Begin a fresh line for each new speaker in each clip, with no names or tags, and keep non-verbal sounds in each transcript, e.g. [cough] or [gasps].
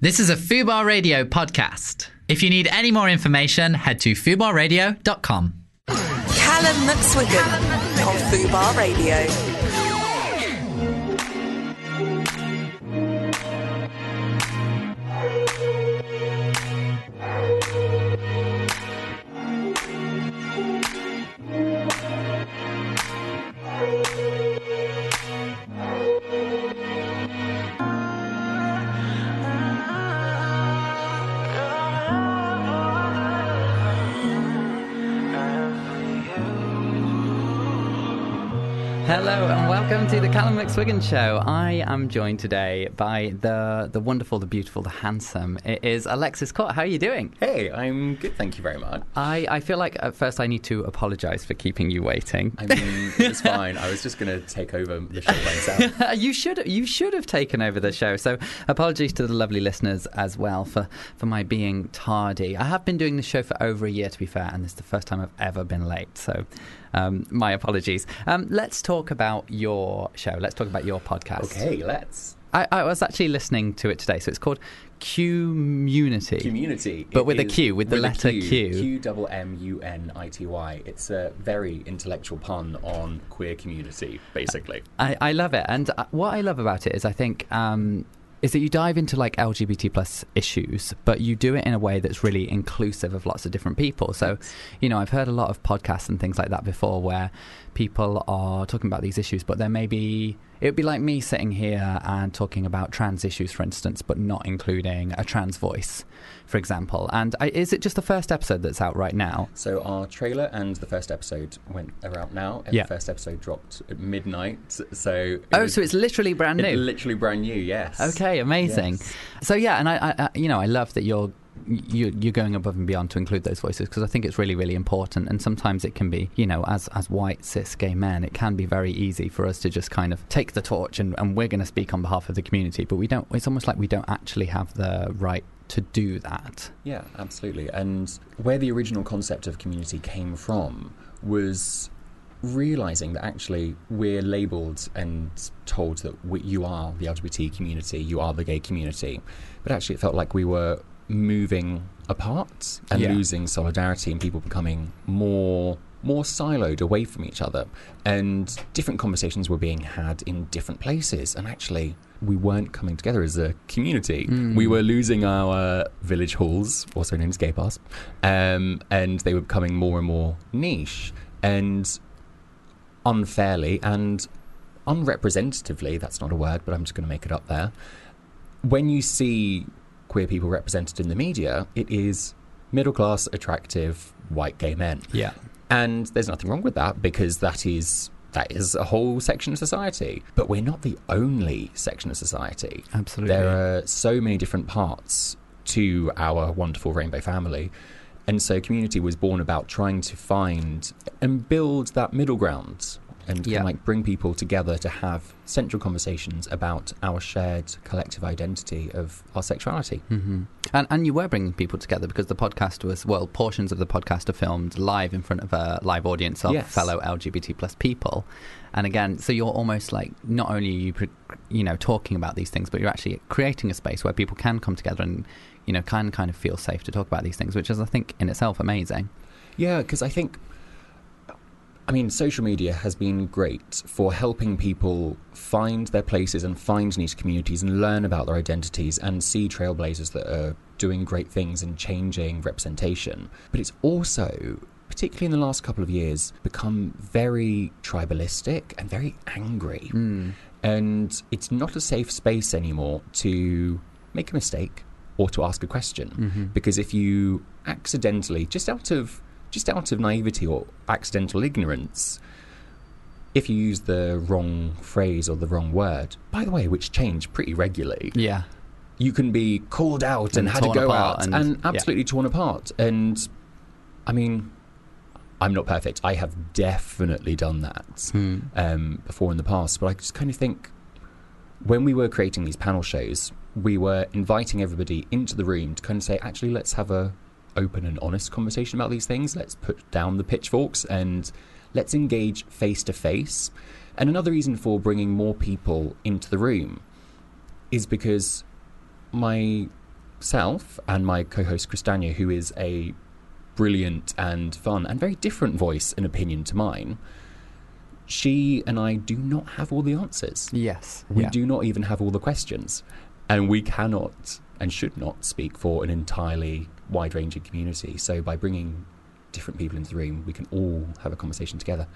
This is a Fubar Radio podcast. If you need any more information, head to fubarradio.com.
Callum McSwiggan on Fubar Radio.
Welcome to the Callum McSwiggan Show. I am joined today by the the wonderful, the beautiful, the handsome. It is Alexis Caught. How are you doing?
Hey, I'm good, thank you very much.
I, I feel like at first I need to apologise for keeping you waiting.
I mean, it's fine. I was just going to take over the show myself. [laughs]
you should you should have taken over the show. So apologies to the lovely listeners as well for, for my being tardy. I have been doing the show for over a year, to be fair, and this is the first time I've ever been late. So um, my apologies. Um, let's talk about your show. Let's talk about your podcast.
Okay, let's.
I, I was actually listening to it today. So it's called Community.
Community.
But
It
with a Q, with the letter
Q.
Q.
Q double M U N I T Y. It's a very intellectual pun on queer community, basically.
I, I love it, and uh, what I love about it is I think um, is that you dive into like LGBT plus issues, but you do it in a way that's really inclusive of lots of different people. So, you know, I've heard a lot of podcasts and things like that before where people are talking about these issues, but there may be it would be like me sitting here and talking about trans issues, for instance, but not including a trans voice, for example. And I, is it just the first episode that's out right now?
So our trailer and the first episode went are out now, and
Yeah.
the first episode dropped at midnight. So
Oh,
was-
so it's literally brand
it's
new.
literally brand new. Yes.
Okay, amazing.
Yes.
So yeah, and I, I, you know, I love that you're you, you're going above and beyond to include those voices because I think it's really, really important. And sometimes it can be, you know, as as white cis gay men, it can be very easy for us to just kind of take the torch and, and we're going to speak on behalf of the community, but we don't. It's almost like we don't actually have the right to do that.
Yeah, absolutely. And where the original concept of community came from was realizing that actually we're labeled and told that we, you are the LGBT community, you are the gay community. But actually, it felt like we were moving apart and
Yeah.
losing solidarity and people becoming more more siloed away from each other and different conversations were being had in different places and actually we weren't coming together as a community
Mm.
we were losing our village halls also known as gay bars um, and they were becoming more and more niche and unfairly and unrepresentatively that's not a word but i'm just going to make it up there when you see queer people represented in the media it is middle class attractive white gay men
Yeah.
and there's nothing wrong with that because that is that is a whole section of society. But we're not the only section of society.
Absolutely.
There are so many different parts to our wonderful rainbow family. And so community was born about trying to find and build that middle ground and
Yeah.
like bring people together to have central conversations about our shared collective identity of our sexuality.
hmm And, and you were bringing people together because the podcast was, well, portions of the podcast are filmed live in front of a live audience of
Yes.
fellow LGBT plus people. And again, so you're almost like not only are you, you know, talking about these things, but you're actually creating a space where people can come together and, you know, can kind of feel safe to talk about these things, which is, I think, in itself amazing.
Yeah, because I think, I mean, social media has been great for helping people find their places and find niche communities and learn about their identities and see trailblazers that are doing great things and changing representation. But it's also, particularly in the last couple of years, become very tribalistic and very angry.
Mm.
And it's not a safe space anymore to make a mistake or to ask a question
Mhm.
because if you accidentally just out of just out of naivety or accidental ignorance if you use the wrong phrase or the wrong word by the way which change pretty regularly
Yeah.
you can be called out and,
And
had to go out
and-
and,
yeah.
absolutely torn apart and i mean i'm not perfect i have definitely done that
Hmm.
um, before in the past, but I just kind of think when we were creating these panel shows, we were inviting everybody into the room to kind of say, actually, let's have a open and honest conversation about these things. Let's put down the pitchforks and let's engage face to face. And another reason for bringing more people into the room is because my myself and my co-host Christania, who is a brilliant and fun and very different voice and opinion to mine. She and I do not have all the answers.
Yes.
We
yeah.
do not even have all the questions. And we cannot and should not speak for an entirely wide ranging community. So by bringing different people into the room, we can all have a conversation together.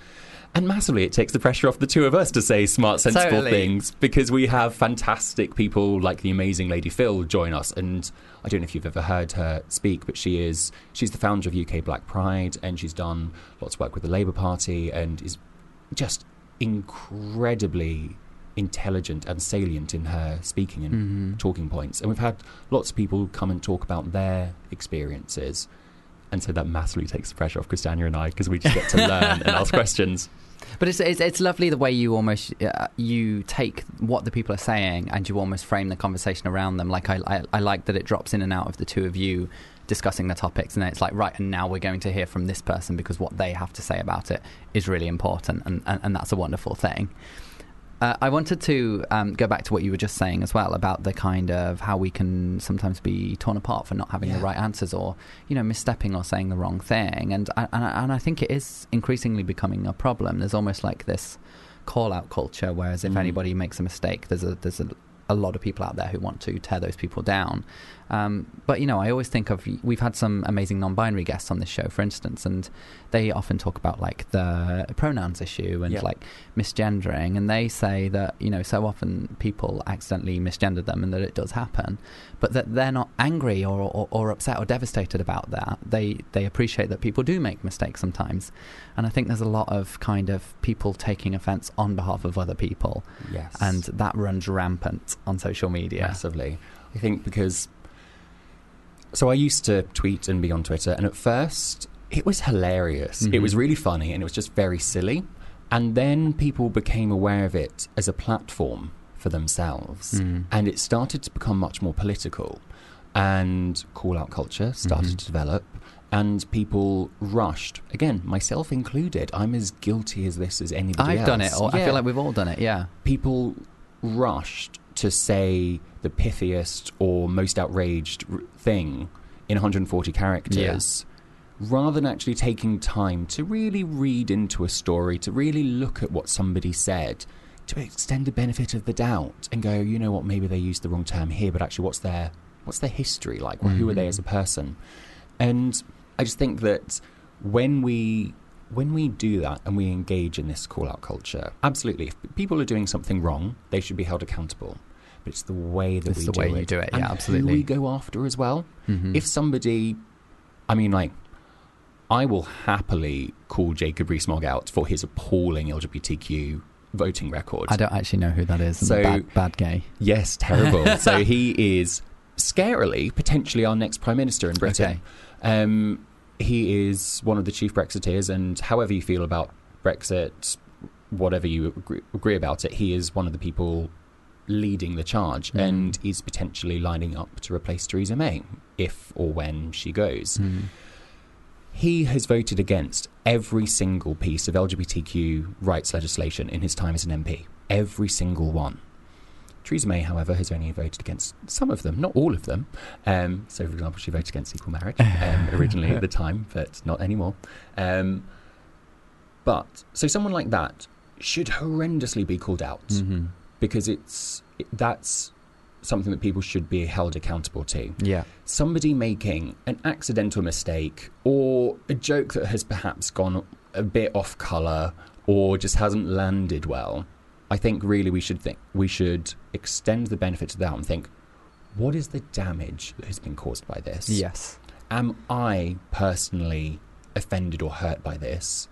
And massively, it takes the pressure off the two of us to say smart, sensible
Totally.
things because we have fantastic people like the amazing Lady Phyll join us. And I don't know if you've ever heard her speak, but she is she's the founder of UK Black Pride, and she's done lots of work with the Labour Party, and is just incredibly intelligent and salient in her speaking and
Mhm.
talking points. And we've had lots of people come and talk about their experiences. And so that massively takes the pressure off Christiania and I because we just get to learn and ask [laughs] questions.
But it's, it's it's lovely the way you almost uh, you take what the people are saying and you almost frame the conversation around them. Like I, I I like that it drops in and out of the two of you discussing the topics, and then it's like right, and now we're going to hear from this person because what they have to say about it is really important, and and, and that's a wonderful thing. Uh, I wanted to um, go back to what you were just saying as well about the kind of how we can sometimes be torn apart for not having the right answers or you know misstepping or saying the wrong thing, and I, and, I, and I think it is increasingly becoming a problem. There's almost like this call out culture, whereas if
Mm.
anybody makes a mistake, there's a there's a, a lot of people out there who want to tear those people down. Um, but you know, I always think of we've had some amazing non-binary guests on this show, for instance, and they often talk about like the pronouns issue and
Yeah.
like misgendering, and they say that you know so often people accidentally misgender them, and that it does happen, but that they're not angry or, or, or upset or devastated about that. They they appreciate that people do make mistakes sometimes, and I think there's a lot of kind of people taking offence on behalf of other people,
Yes.
and that runs rampant on social media.
Massively. I think because. So I used to tweet and be on Twitter, and at first it was hilarious. It
Mhm.
was really funny, and it was just very silly. And then people became aware of it as a platform for themselves,
Mm.
and it started to become much more political. And call out culture started
Mhm.
to develop, and people rushed. Again, myself included. I'm as guilty as this as anybody
I've
else.
done it. Or I feel like we've all done it. Yeah.
people rushed to say the pithiest or most outraged r- thing in 140 characters rather than actually taking time to really read into a story, to really look at what somebody said, to extend the benefit of the doubt and go, you know what, maybe they used the wrong term here, but actually what's their what's their history like? Well, Who are they as a mm-hmm. person? And I just think that when we when we do that and we engage in this call out culture, absolutely, if people are doing something wrong, they should be held accountable. But it's the way that
It's
we
the
do
way
it,
you do it,
and
yeah, absolutely.
Who we go after as well.
Mhm.
If somebody, I mean, like, I will happily call Jacob Rees-Mogg out for his appalling LGBTQ voting record.
I don't actually know who that is.
So-
bad, bad gay.
Yes, terrible. [laughs] so he is scarily potentially our next prime minister in Britain.
Okay.
Um, he is one of the chief Brexiteers, and however you feel about Brexit, whatever you agree, agree about it, he is one of the people leading the charge,
Mm.
and is potentially lining up to replace Theresa May if or when she goes.
Mm.
He has voted against every single piece of LGBTQ rights legislation in his time as an MP. Every single one. Theresa May, however, has only voted against some of them, not all of them. Um, so, for example, she voted against equal marriage um, [laughs] originally at the time, but not anymore. Um, but, so someone like that should horrendously be called out
Mhm.
because it's it, that's something that people should be held accountable to
Yeah.
somebody making an accidental mistake or a joke that has perhaps gone a bit off color or just hasn't landed well i think really we should think we should extend the benefit to that and think what is the damage that has been caused by this
Yes.
am i personally offended or hurt by this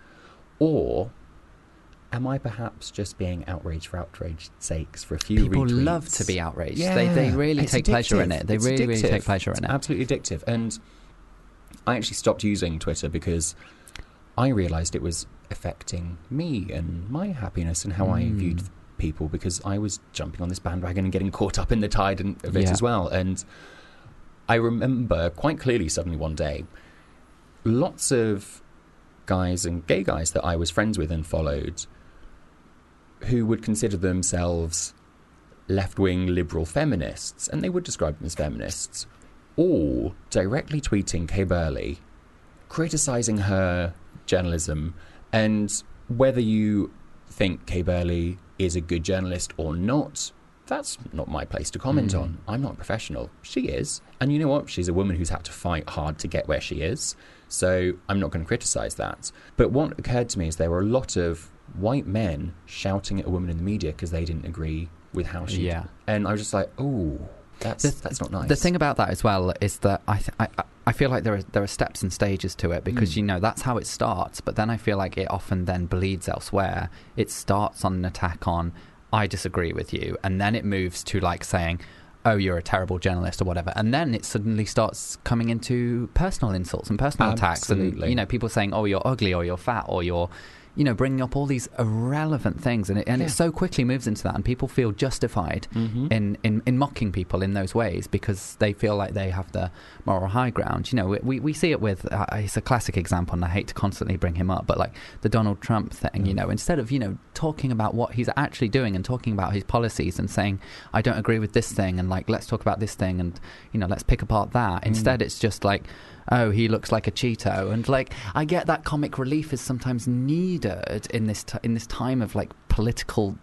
or am i perhaps just being outraged for outrage's sakes for a few
People
retweets?
love to be outraged. They they really
it's
take pleasure in it. They
It's
really really take pleasure in
It's
it.
Absolutely addictive. And I actually stopped using Twitter because I realised it was affecting me and my happiness and how I
Mm.
viewed people because I was jumping on this bandwagon and getting caught up in the tide and- of it
Yeah.
as well. And I remember quite clearly suddenly one day lots of guys and gay guys that I was friends with and followed who would consider themselves left wing liberal feminists, and they would describe them as feminists, all directly tweeting Kay Burley, criticizing her journalism, and whether you think Kay Burley is a good journalist or not, that's not my place to comment hmm. on. I'm not a professional. She is. And you know what? She's a woman who's had to fight hard to get where she is. So I'm not going to criticize that. But what occurred to me is there were a lot of white men shouting at a woman in the media because they didn't agree with how she.
Yeah.
And I was just like, oh, that's
The-
that's not nice.
The thing about that as well is that I, th- I I feel like there are there are steps and stages to it because
Mm.
you know that's how it starts, but then I feel like it often then bleeds elsewhere. It starts on an attack on I disagree with you, and then it moves to like saying. Oh, you're a terrible journalist, or whatever, and then it suddenly starts coming into personal insults and personal attacks, and you know, people saying, "Oh, you're ugly," or "You're fat," or "You're," you know, bringing up all these irrelevant things, and it, and
Yeah.
it so quickly moves into that, and people feel justified
Mhm.
in, in, in mocking people in those ways because they feel like they have the moral high ground. You know, we, we see it with, uh, it's a classic example, and I hate to constantly bring him up, but like the Donald Trump thing, you know, instead of, you know, talking about what he's actually doing and talking about his policies and saying, I don't agree with this thing, and like, let's talk about this thing, and, you know, let's pick apart that. Instead, it's just like, oh, he looks like a Cheeto, and like I get that comic relief is sometimes needed in this t- in this time of like political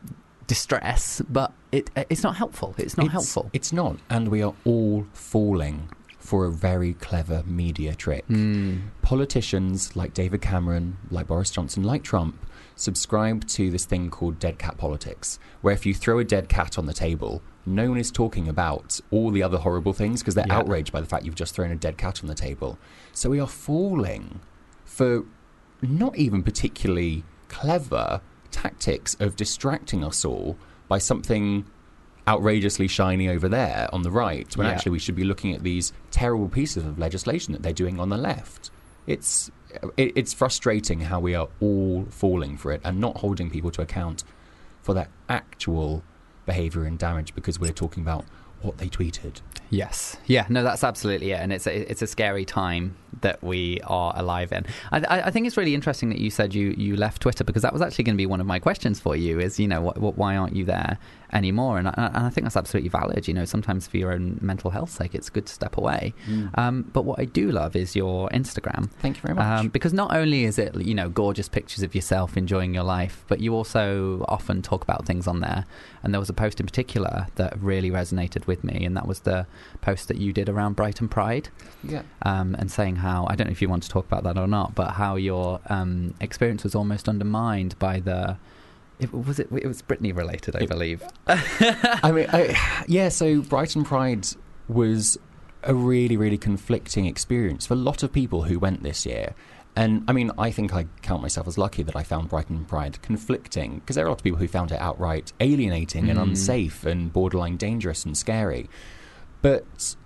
distress, but it it's not helpful. It's not
It's-
helpful.
It's not. And we are all falling for a very clever media trick.
Mm.
Politicians like David Cameron, like Boris Johnson, like Trump, subscribe to this thing called dead cat politics, where if you throw a dead cat on the table, no one is talking about all the other horrible things because they're
Yeah.
outraged by the fact you've just thrown a dead cat on the table. So we are falling for not even particularly clever tactics of distracting us all by something outrageously shiny over there on the right when
Yeah.
actually we should be looking at these terrible pieces of legislation that they're doing on the left. It's it, it's frustrating how we are all falling for it and not holding people to account for their actual behavior and damage because we're talking about what they tweeted.
Yes, yeah, no, that's absolutely it, and it's a, it's a scary time that we are alive in. I, I, I think it's really interesting that you said you, you left Twitter because that was actually going to be one of my questions for you. Is you know what, what, why aren't you there anymore? And I, and I think that's absolutely valid. You know, sometimes for your own mental health sake, it's good to step away. Um, but what I do love is your Instagram.
Thank you very much.
Um, because not only is it you know gorgeous pictures of yourself enjoying your life, but you also often talk about things on there. And there was a post in particular that really resonated with me, and that was the post that you did around Brighton Pride,
yeah.
um, and saying how I don't know if you want to talk about that or not, but how your um, experience was almost undermined by the. It, was it? It was Britney related, I
It-
believe. [laughs]
I mean, I, yeah. So Brighton Pride was a really, really conflicting experience for a lot of people who went this year. And I mean, I think I count myself as lucky that I found Brighton Pride conflicting because there are a lot of people who found it outright alienating and
Mm.
unsafe and borderline dangerous and scary. But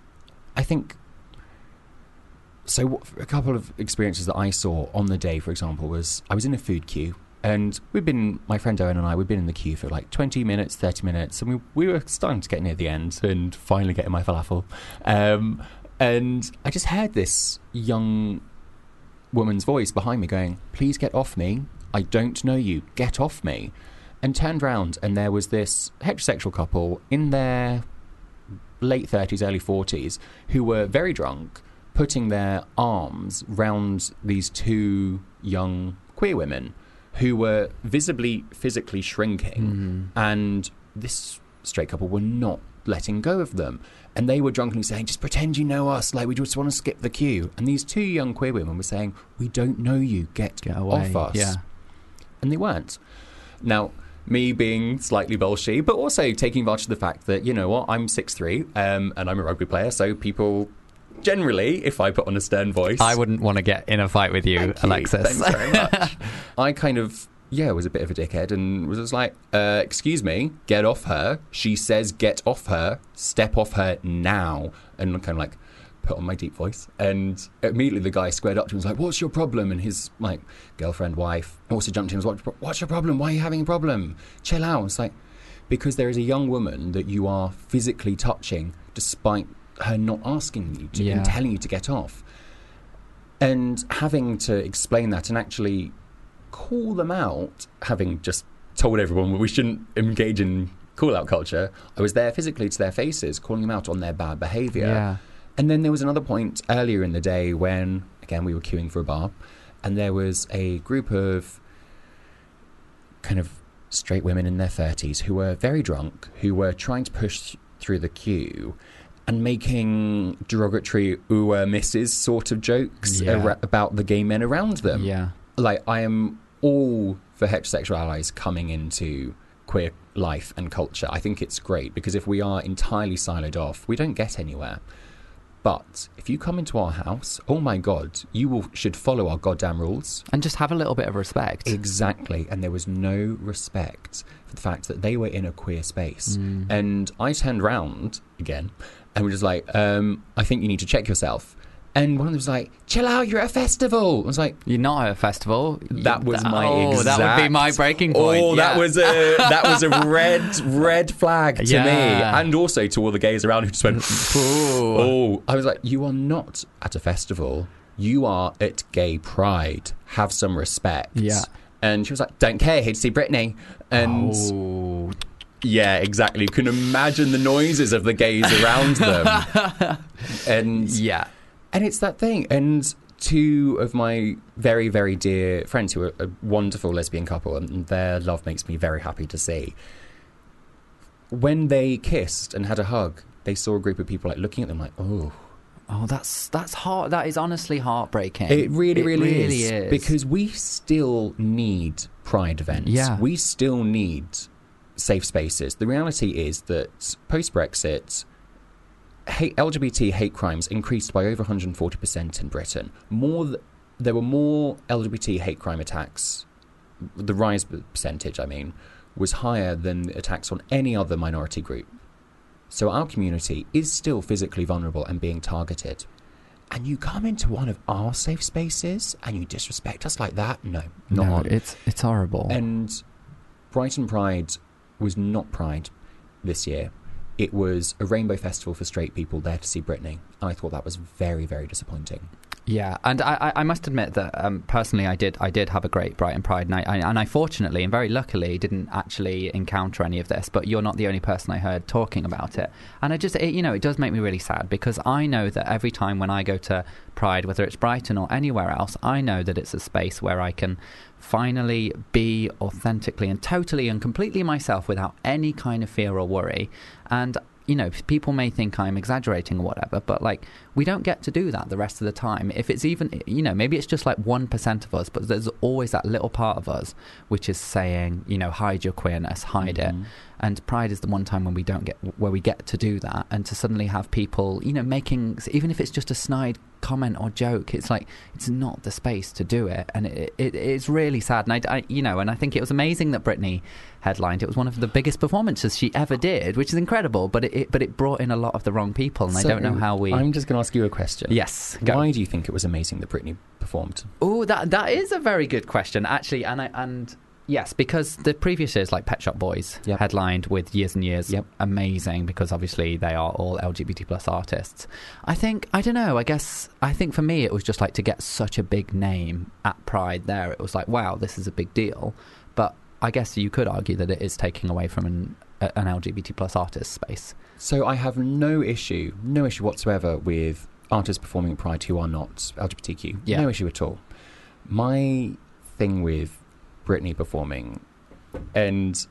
I think so. A couple of experiences that I saw on the day, for example, was I was in a food queue and we've been, my friend Owen and I, we've been in the queue for like 20 minutes, 30 minutes, and we, we were starting to get near the end and finally getting my falafel. Um, and I just heard this young woman's voice behind me going, Please get off me. I don't know you. Get off me. And turned round, and there was this heterosexual couple in their late 30s, early 40s, who were very drunk, putting their arms round these two young queer women who were visibly physically shrinking. Mm-hmm. And this straight couple were not letting go of them. And they were drunkenly saying, just pretend you know us, like we just want to skip the queue. And these two young queer women were saying, we don't know you, get,
Get away.
off us.
Yeah.
And they weren't. Now, me being slightly bolshy, but also taking advantage of the fact that, you know what, I'm 6'3 um, and I'm a rugby player, so people generally, if I put on a stern voice.
I wouldn't want to get in a fight with you,
Thank you.
Alexis.
Thanks very [laughs] much. I kind of, yeah, was a bit of a dickhead and was just like, uh, excuse me, get off her. She says get off her. Step off her now. And kind of like put on my deep voice. And immediately the guy squared up to him and was like, what's your problem? And his like girlfriend, wife also jumped in and was like, what's your problem? Why are you having a problem? Chill out. It's like, because there is a young woman that you are physically touching despite her not asking you to
Yeah.
and telling you to get off and having to explain that and actually call them out, having just told everyone we shouldn't engage in call out culture, I was there physically to their faces, calling them out on their bad behaviour.
Yeah.
And then there was another point earlier in the day when, again, we were queuing for a bar, and there was a group of kind of straight women in their 30s who were very drunk, who were trying to push through the queue and making derogatory ooh uh, misses sort of jokes
Yeah.
ar- about the gay men around them.
yeah.
Like, I am all for heterosexual allies coming into queer life and culture. I think it's great because if we are entirely siloed off, we don't get anywhere. But if you come into our house, oh my god, you will, should follow our goddamn rules.
And just have a little bit of respect.
Exactly. And there was no respect for the fact that they were in a queer space.
Mm.
And I turned round again and was just like, um, I think you need to check yourself. And one of them was like, chill out, you're at a festival. I was like,
You're not at a festival.
that was my
oh,
exact...
that would be my breaking point.
Oh, that was a that was a red red flag to
Yeah.
me, and also to all the gays around who just went. Oh, I was like, you are not at a festival. You are at Gay Pride. Have some respect.
Yeah.
And she was like, don't care. Here to see Britney. And
Oh.
yeah, exactly. You can imagine the noises of the gays around them. [laughs] and
Yeah.
And it's that thing. And two of my very, very dear friends who are a wonderful lesbian couple, and their love makes me very happy to see. When they kissed and had a hug, they saw a group of people like looking at them like, oh.
Oh, that's that's heart. That is honestly heartbreaking.
It really, really,
really
is.
is.
Because we still need pride events.
Yeah.
We still need safe spaces. The reality is that post Brexit, hate, LGBT hate crimes increased by over 140% in Britain. More, th- there were more LGBT hate crime attacks. The rise percentage, I mean, was higher than attacks on any other minority group. So our community is still physically vulnerable and being targeted. And you come into one of our safe spaces and you disrespect us like that? No, not
no,
on.
it's it's horrible.
And Brighton Pride was not Pride this year. It was a rainbow festival for straight people there to see Britney. And I thought that was very, very disappointing.
Yeah, and I, I- must admit that um, personally, I did I did have a great Brighton Pride night, I, and I fortunately and very luckily didn't actually encounter any of this. But you're not the only person I heard talking about it, and I just it, you know it does make me really sad because I know that every time when I go to Pride, whether it's Brighton or anywhere else, I know that it's a space where I can finally be authentically and totally and completely myself without any kind of fear or worry, and you know, people may think I'm exaggerating or whatever, but like, we don't get to do that the rest of the time. If it's even, you know, maybe it's just like 1% of us, but there's always that little part of us which is saying, you know, hide your queerness, hide it.
Mhm.
And Pride is the one time when we don't get, where we get to do that and to suddenly have people, you know, making, even if it's just a snide comment or joke, it's like, it's not the space to do it. And it, it, it's really sad. And I, I, you know, and I think it was amazing that Britney headlined. It was one of the biggest performances she ever did, which is incredible. But it, it but it brought in a lot of the wrong people, and I don't know how we.
I'm just going to ask you a question.
yes, go.
Why do you think it was amazing that Britney performed?
Oh, that that is a very good question, actually, and I and. Yes, because the previous years, like Pet Shop Boys,
Yep.
headlined with Years and Years,
Yep.
amazing because obviously they are all LGBT plus artists. I think I don't know. I guess I think for me it was just like to get such a big name at Pride. There, it was like wow, this is a big deal. But I guess you could argue that it is taking away from an, an LGBT plus artist space.
So I have no issue, no issue whatsoever with artists performing at Pride who are not LGBTQ.
Yeah.
No issue at all. My thing with Britney performing, and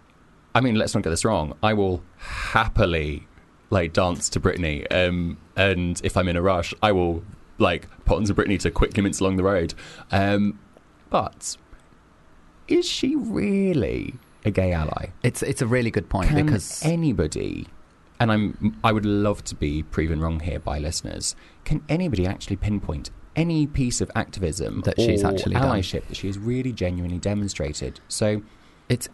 I mean, let's not get this wrong. I will happily like dance to Britney, um, and if I'm in a rush, I will like put on some Britney to quickly mince along the road. Um, but is she really a gay ally?
It's it's a really good point
Can
because
anybody, and I'm, I would love to be proven wrong here by listeners. Can anybody actually pinpoint any piece of activism
That
or
she's actually done.
allyship that she has really genuinely demonstrated? So,
It's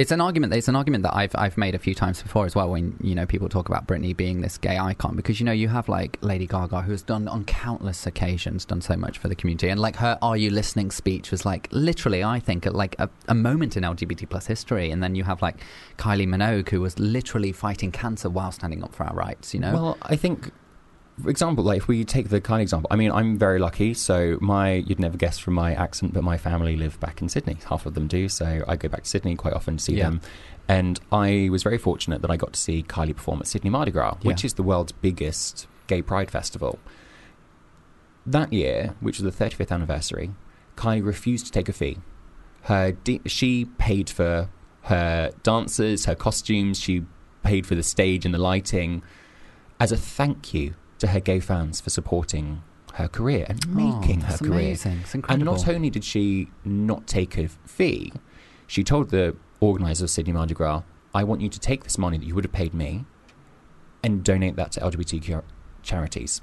it's an argument. It's an argument that I've I've made a few times before as well. When you know people talk about Britney being this gay icon, because you know you have like Lady Gaga, who has done on countless occasions done so much for the community, and like her "Are You Listening" speech was like literally, I think, like a, a moment in LGBT plus history. And then you have like Kylie Minogue, who was literally fighting cancer while standing up for our rights. You know,
well, I think, for example, like if we take the kind example, I mean, I'm very lucky. So my, you'd never guess from my accent, but my family live back in Sydney. Half of them do. So I go back to Sydney quite often to see
Yeah.
them. And I was very fortunate that I got to see Kylie perform at Sydney Mardi Gras, which is the world's biggest Gay Pride Festival. That year, which was the 35th anniversary, Kylie refused to take a fee. Her de- she paid for her dancers, her costumes, she paid for the stage and the lighting as a thank you to her gay fans for supporting her career and oh, making
Oh,
her career.
amazing. It's
And not only did she not take a fee, she told the organisers of Sydney Mardi Gras, I want you to take this money that you would have paid me and donate that to LGBTQ charities.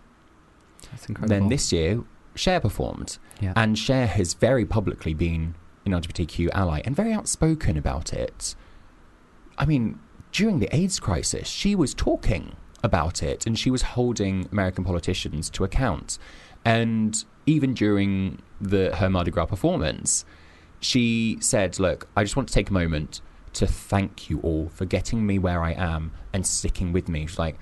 That's incredible.
Then this year, Cher performed.
yeah.
And Cher has very publicly been an LGBTQ ally and very outspoken about it. I mean, during the AIDS crisis, she was talking about it and she was holding American politicians to account. And even during the her Mardi Gras performance, she said, Look, I just want to take a moment to thank you all for getting me where I am and sticking with me. She's like,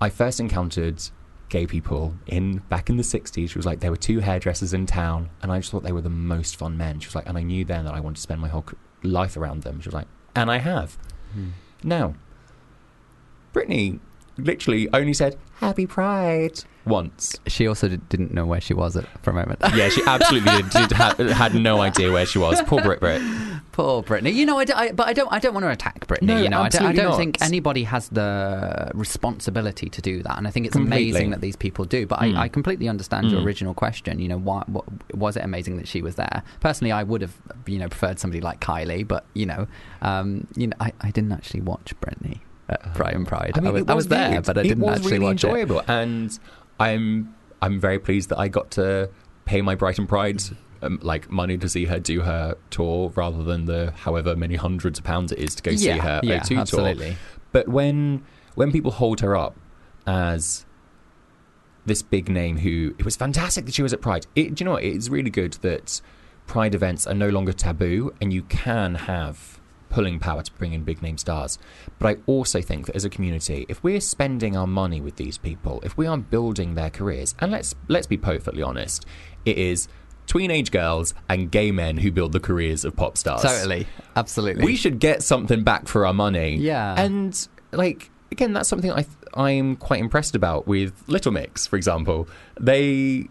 I first encountered gay people in back in the 60s. She was like, there were two hairdressers in town, and I just thought they were the most fun men. She was like, and I knew then that I wanted to spend my whole life around them. She was like, and I have.
Hmm.
Now, Britney literally only said, Happy Pride once.
She also did, didn't know where she was at, for a moment. [laughs]
Yeah, she absolutely did, did ha- had no [laughs] idea where she was. Poor Brit Brit.
Poor Britney. You know, I, d- I- but I don't. I don't want to attack Britney.
No,
you know, I don't, I don't
not.
think anybody has the responsibility to do that, and I think it's
Completely.
amazing that these people do. But
Mm.
I, I completely understand your
Mm.
original question. You know, why, what, was it amazing that she was there? Personally, I would have, you know, preferred somebody like Kylie, but you know, um, you know, I, I didn't actually watch Britney at Pride and Pride. I, was,
it
I was there,
good.
but I didn't
was
actually
really
watch it.
and I'm I'm very pleased that I got to pay my Brighton Pride um, like money to see her do her tour rather than the however many hundreds of pounds it is to go see her
yeah,
O2 tour. But when when people hold her up as this big name who it was fantastic that she was at Pride. It, do you know what? It's really good that Pride events are no longer taboo and you can have pulling power to bring in big name stars. But I also think that as a community, if we're spending our money with these people, if we are building their careers, and let's let's be perfectly honest, it is teenage girls and gay men who build the careers of pop stars.
Totally, absolutely.
We should get something back for our money.
Yeah.
And like again, that's something I I'm quite impressed about with Little Mix, for example. They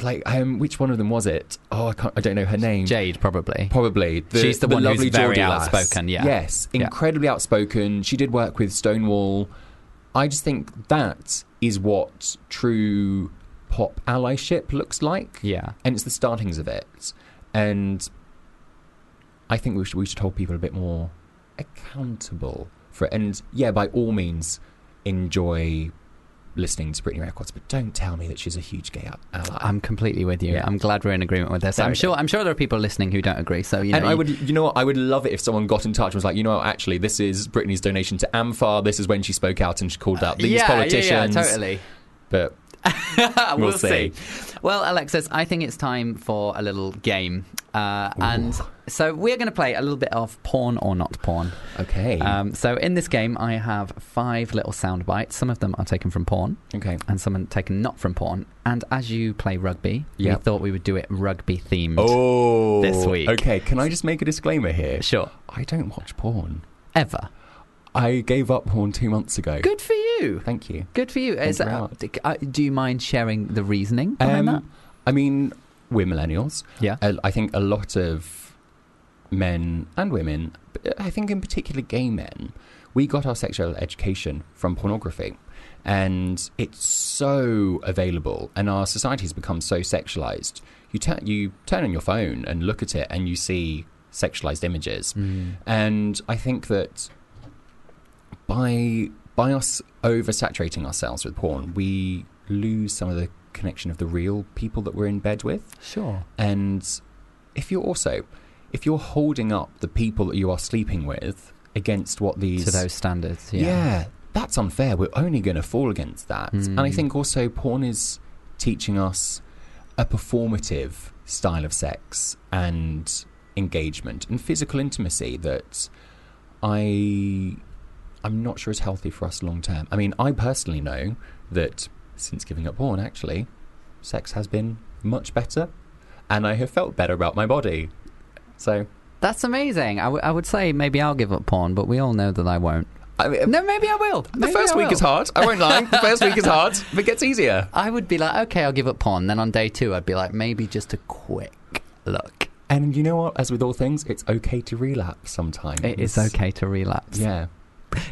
like um which one of them was it? Oh, I can't I don't know her name.
Jade probably.
Probably. The,
She's the one who's
lovely
very
Geordie
outspoken, yeah.
Yes,
Yeah.
incredibly outspoken. She did work with Stonewall. I just think that is what true pop allyship looks like
Yeah.
and it's the startings of it. And I think we should we should hold people a bit more accountable for it. And yeah, by all means, enjoy listening to Britney records, but don't tell me that she's a huge gay al- ally.
I'm completely with you.
Yeah.
I'm glad we're in agreement with this.
There
I'm sure. I'm sure there are people listening who don't agree. So you know,
and I would, you know what, I would love it if someone got in touch and was like, you know what, actually, this is Britney's donation to AMFAR. This is when she spoke out and she called out these
yeah,
politicians.
Yeah, yeah, totally.
But [laughs]
we'll,
We'll
see.
see.
Well, Alexis, I think it's time for a little game, uh, and so we're going to play a little bit of porn or not porn.
okay,
Um, so in this game, I have five little sound bites. Some of them are taken from porn,
okay.
and some are taken not from porn. And as you play rugby, we thought we would do it rugby themed.
Oh,
this week.
Okay, can I just make a disclaimer here?
Sure.
I don't watch porn.
Ever.
I gave up porn two months ago.
Good for you.
Thank you.
Good for you. Is that- uh, do you mind sharing the reasoning behind that?
Um, I mean, we're millennials.
Yeah.
Uh, I think a lot of men and women, but I think in particular gay men, we got our sexual education from pornography. And it's so available, and our society has become so sexualized. You, turn you turn on your phone and look at it, and you see sexualized images.
Mm.
And I think that by by us oversaturating ourselves with porn, we lose some of the connection of the real people that we're in bed with.
Sure.
And if you're also if you're holding up the people that you are sleeping with against what these
To those standards.
yeah.
Yeah.
that's unfair. We're only going to fall against that. And I
Mm.
think also porn is teaching us a performative style of sex and engagement and physical intimacy that I I'm not sure is healthy for us long term. I mean, I personally know that since giving up porn actually sex has been much better and I have felt better about my body. So,
That's amazing. I, w- I would say maybe I'll give up porn, but we all know that I won't.
I mean,
No, maybe I will.
the first week is hard. I won't lie. The first week is [laughs] hard, but it gets easier.
I would be like, okay, I'll give up porn. Then on day two, I'd be like, maybe just a quick look.
And you know what? As with all things, it's okay to relapse sometimes.
It is okay to relapse.
Yeah.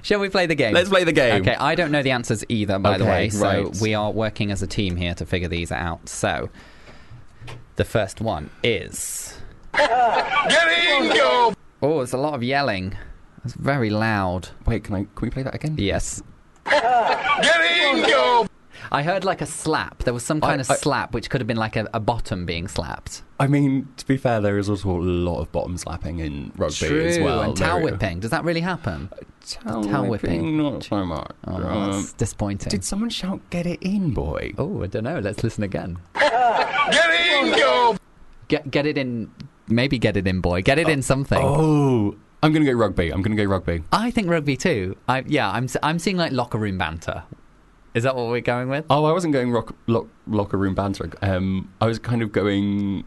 Shall we play the game?
Let's play the game.
Okay, I don't know the answers either, by the
Okay,
way. So
right.
we are working as a team here to figure these out. So the first one is. Oh, it's a lot of yelling. It's very loud.
Wait, can I? Can we play that again?
Yes. I heard like a slap. There was some kind
I-
of
I-
slap, which could have been like a, a bottom being slapped.
I mean, to be fair, there is also a lot of bottom slapping in rugby as well.
and towel whipping. Does that really happen?
Towel,
Towel whipping.
whipping, not so much.
Oh,
Um,
that's disappointing.
did someone shout "Get it in, boy"?
Oh, I don't know. Let's listen again. get in, go! Get get it in. Maybe get it in, boy. Get it in something.
Oh, I'm gonna go rugby. I'm gonna go rugby.
I think rugby too. I yeah. I'm I'm seeing like locker room banter. Is that what we're going with?
Oh, I wasn't going rock, lock, locker room banter. Um, I was kind of going.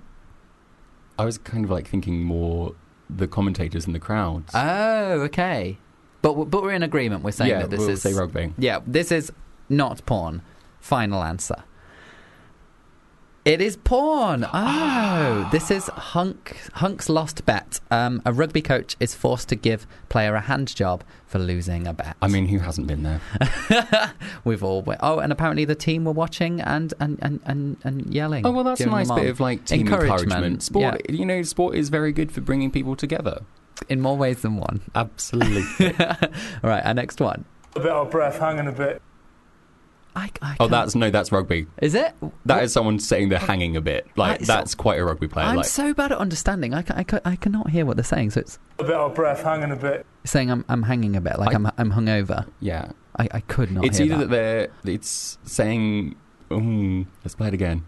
I was kind of like thinking more the commentators and the crowds.
Oh, okay. But but we're in agreement. We're saying
yeah,
that this
we'll
is
say rugby.
Yeah, this is not porn. Final answer. It is porn. Oh, this is Hunk Hunk's lost bet. Um, a rugby coach is forced to give player a hand job for losing a bet.
I mean, who hasn't been there? [laughs]
we've all. Oh, and apparently the team were watching and and and and, and yelling.
Oh well, that's a nice bit of like team
Encouragement,
encouragement. Sport, you know, sport is very good for bringing people together.
in more ways than one.
Absolutely. [laughs]
All right, our next one.
a bit out of breath, hanging a bit.
I, I
oh, that's no, that's rugby.
is it.
That is someone saying they're hanging a bit. Like
I- so-
that's quite a rugby player.
I'm
like
so bad at understanding. I, ca- I, I cannot hear what they're saying. So it's
A bit out of breath, hanging a bit.
saying I'm I'm hanging a bit, like
I-
I'm I'm hungover.
yeah,
I, I could not.
it's
hear
either
that.
that they're it's saying. Mm, let's play it again.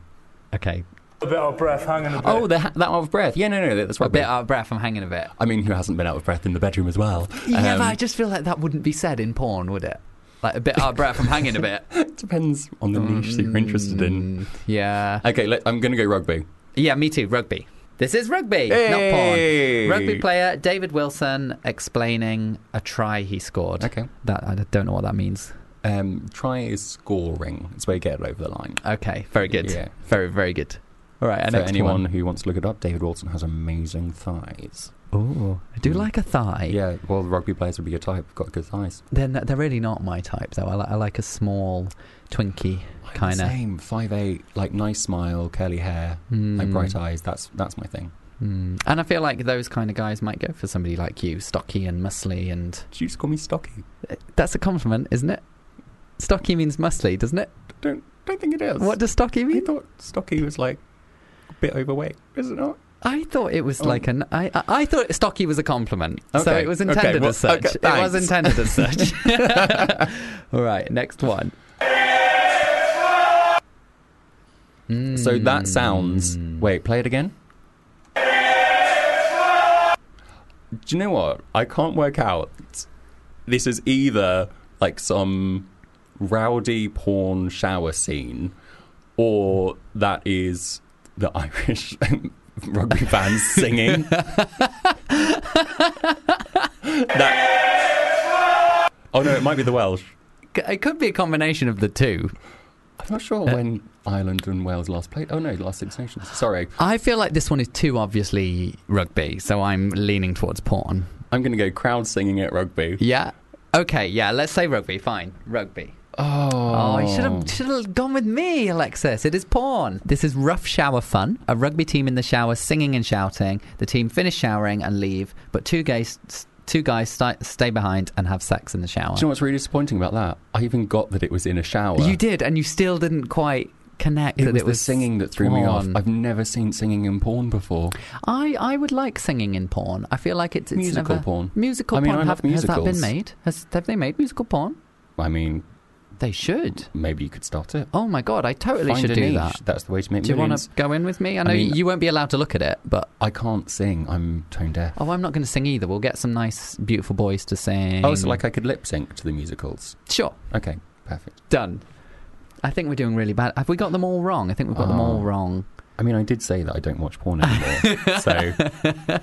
Okay.
A bit out of breath, hanging a bit.
Oh, they're ha- that out of breath. Yeah, no, no, that's
A bit out of breath. I'm hanging a bit.
I mean, who hasn't been out of breath in the bedroom as well?
Yeah,
Um,
but I just feel like that wouldn't be said in porn, would it? Like a bit out of breath. I'm hanging a bit. [laughs]
depends on the niche that you're interested in.
Mm, Yeah.
Okay, let, I'm going to go rugby.
Yeah, me too. Rugby. This is rugby,
Hey!
not porn. Rugby player David Wilson explaining a try he scored.
Okay.
That I don't know what that means.
Um, try is scoring. It's where you get it over the line.
Okay, very good.
Yeah.
Very very good. All right, our
For
next
anyone
one.
who wants to look it up, David Wilson has amazing thighs.
Oh, I do
Mm.
like a thigh.
Yeah, well, rugby players would be your type. Got good thighs.
They're n- they're really not my type though. I, li- I like a small, twinky kind of.
Same, five eight, like nice smile, curly hair, like bright eyes. That's that's my thing.
Mm. And I feel like those kind of guys might go for somebody like you, stocky and muscly, and
Did you just call me stocky?
that's a compliment, isn't it? Stocky means muscly, doesn't it?
Don't don't think it is.
What does stocky mean?
I thought stocky was like a bit overweight. Is it not?
I thought it was
Oh.
like an. I, I thought stocky was a compliment, so it was
okay,
intended
well,
as such.
okay,
it was intended as such. [laughs] [laughs] All right, next one.
So that sounds.
Mm.
Wait, play it again. Do you know what? I can't work out. This is either like some rowdy porn shower scene, or that is the [laughs] Irish rugby fans singing. that. Oh no, it might be the Welsh.
It could be a combination of the two.
I'm not sure uh, when Ireland and Wales last played. Oh no, last Six Nations. Sorry,
I feel like this one is too obviously rugby, so I'm leaning towards porn.
I'm going to go crowd singing at rugby.
Yeah. Okay. Yeah. Let's say rugby. Fine. Rugby.
Oh,
Oh, you should have oh. should have gone with me, Alexis. It is porn. This is rough shower fun. A rugby team in the shower singing and shouting. The team finish showering and leave, but two guys two guys sti- stay behind and have sex in the shower.
Do you know what's really disappointing about that? I even got that it was in a shower.
You did, and you still didn't quite connect
It
that
was
it
the singing that threw me off. I've never seen singing in porn before.
I I would like singing in porn. I feel like it's, it's
Musical
never,
porn.
Musical
I mean,
porn.
I
have, has that been made? Has have they made musical porn?
I mean,
They should.
maybe you could start it.
Oh my god, I totally
Find
should
a
do
niche.
that.
That's the way to make
Do you want to go in with me? I know
mean-
you won't be allowed to look at it, but
I can't sing. I'm tone deaf.
oh, I'm not going to sing either. We'll get some nice, beautiful boys to sing.
Oh, so like I could lip sync to the musicals.
sure,
Okay, perfect.
done. I think we're doing really bad. Have we got them all wrong? I think we've got them all
Oh.
wrong.
I mean, I did say that I don't watch porn anymore. [laughs] so, [laughs]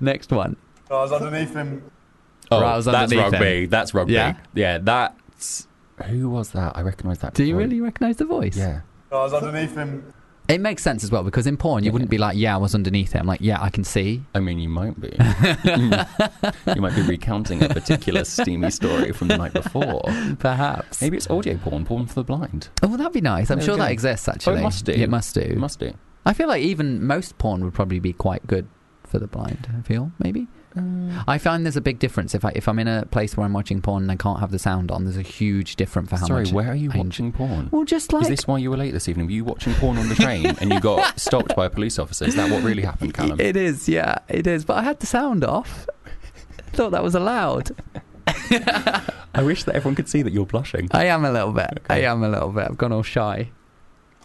Next one.
I was underneath him.
Oh,
Right, I was
that's
underneath him.
rugby. That's rugby.
Yeah?
yeah. That's who was that? I recognise that.
Do you
voice.
really recognise the voice?
Yeah.
I was underneath him.
It makes sense as well because in porn you
Yeah.
wouldn't be like, yeah, I was underneath it. I'm like, yeah, I can see.
I mean, you might be. [laughs] [laughs] you might be recounting a particular steamy story from the night before.
Perhaps.
Maybe it's audio porn, porn for the blind.
Oh, well, that'd be nice. I'm
There
sure
go.
that exists oh, actually.
must do.
It must do.
It must do.
I feel like even most porn would probably be quite good for the blind. I feel maybe. I find there's a big difference if I if I'm in a place where I'm watching porn and I can't have the sound on. There's a huge difference for how
Sorry,
much.
Sorry, where are you
I
watching porn?
Well, just like
Is this why you were late this evening? Were you watching porn on the train [laughs] and you got stopped by a police officer? Is that what really happened, Callum?
it is. Yeah, it is. But I had the sound off. [laughs] Thought that was allowed. [laughs]
I wish that everyone could see that you're blushing.
I am a little bit. I am a little bit. I've gone all shy.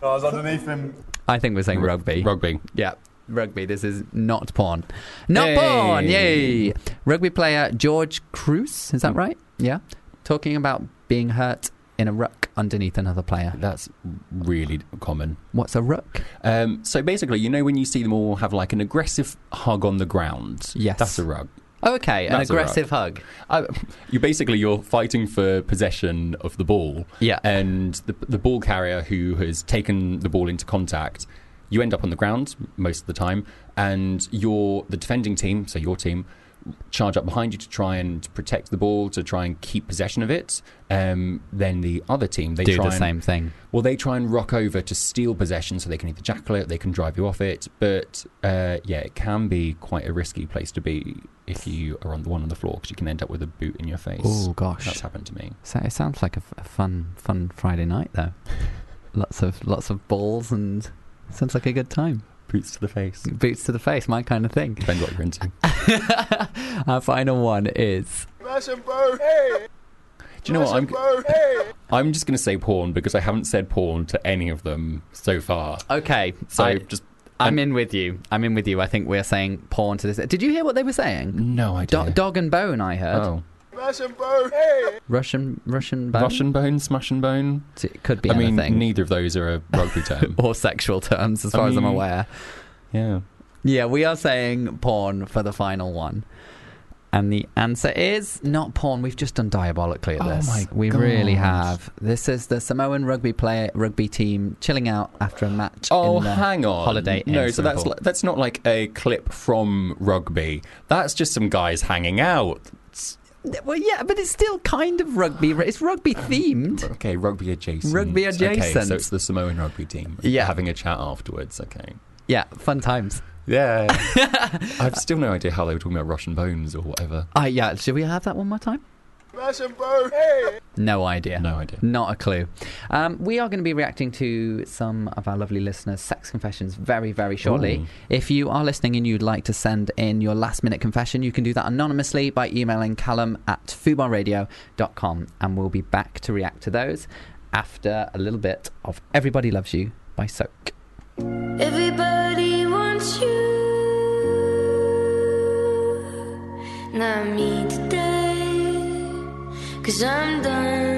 I was underneath him.
I think we're saying rugby.
Rugby.
Yeah, rugby. This is not porn. Not
Hey.
porn. Yay! Rugby player George Kruis. Is that
Mm.
right? Yeah. Talking about being hurt in a ruck underneath another player.
That's really common.
What's a ruck?
Um, so basically, you know when you see them all have like an aggressive hug on the ground?
Yes.
That's a ruck.
Okay, an
That's a
aggressive hug.
Uh, you basically you're fighting for possession of the ball,
Yeah.
and the the ball carrier who has taken the ball into contact, you end up on the ground most of the time, and your the defending team, so your team, charge up behind you to try and protect the ball, to try and keep possession of it. Um, then the other team they
Do
try
the
and,
same thing.
Well, they try and ruck over to steal possession, so they can either jackal it, they can drive you off it. But uh, yeah, it can be quite a risky place to be if you are on the one on the floor because you can end up with a boot in your face.
Oh gosh,
That's happened to me.
so it sounds like a, f- a fun, fun Friday night though. [laughs] lots of lots of balls and sounds like a good time.
Boots to the face.
Boots to the face, my kind of thing.
Depends what you're into. [laughs]
Our final one is
Do you know what? I'm, I'm just going to say porn because I haven't said porn to any of them so far.
okay.
So
I,
just.
I'm in with you. I'm in with you. I think we're saying porn to this. Did you hear what they were saying?
No idea.
Do- dog and bone. I heard
Oh.
Russian bone. Hey. Russian Russian bone.
Russian bone, smashing bone.
It could be
I mean, neither of those are a rugby [laughs] term.
or sexual terms, as
I
far as I'm aware.
yeah.
Yeah, we are saying porn for the final one. And the answer is not porn. We've just done diabolically at
Oh
this.
my
we really have. This is the Samoan rugby player rugby team chilling out after a match.
Oh,
in the
hang on.
Holiday
No,
Inn
so that's like, that's not like a clip from rugby. That's just some guys hanging out.
Well, yeah, but it's still kind of rugby. It's rugby themed.
Okay, rugby adjacent.
Rugby
Okay,
adjacent.
so it's the Samoan rugby team.
Yeah.
having a chat afterwards. Okay.
Yeah, fun times.
Yeah. [laughs] I've still no idea how they were talking about Russian bones or whatever.
Ah, yeah. Should we have that one more time? No idea.
No idea.
Not a clue. Um, we are going to be reacting to some of our lovely listeners' sex confessions very, very shortly.
Ooh.
If you are listening and you'd like to send in your last minute confession, you can do that anonymously by emailing callum at fubarradio.com and we'll be back to react to those after a little bit of Everybody Loves You by Soak.
Everybody wants you, not me today. Cause I'm done.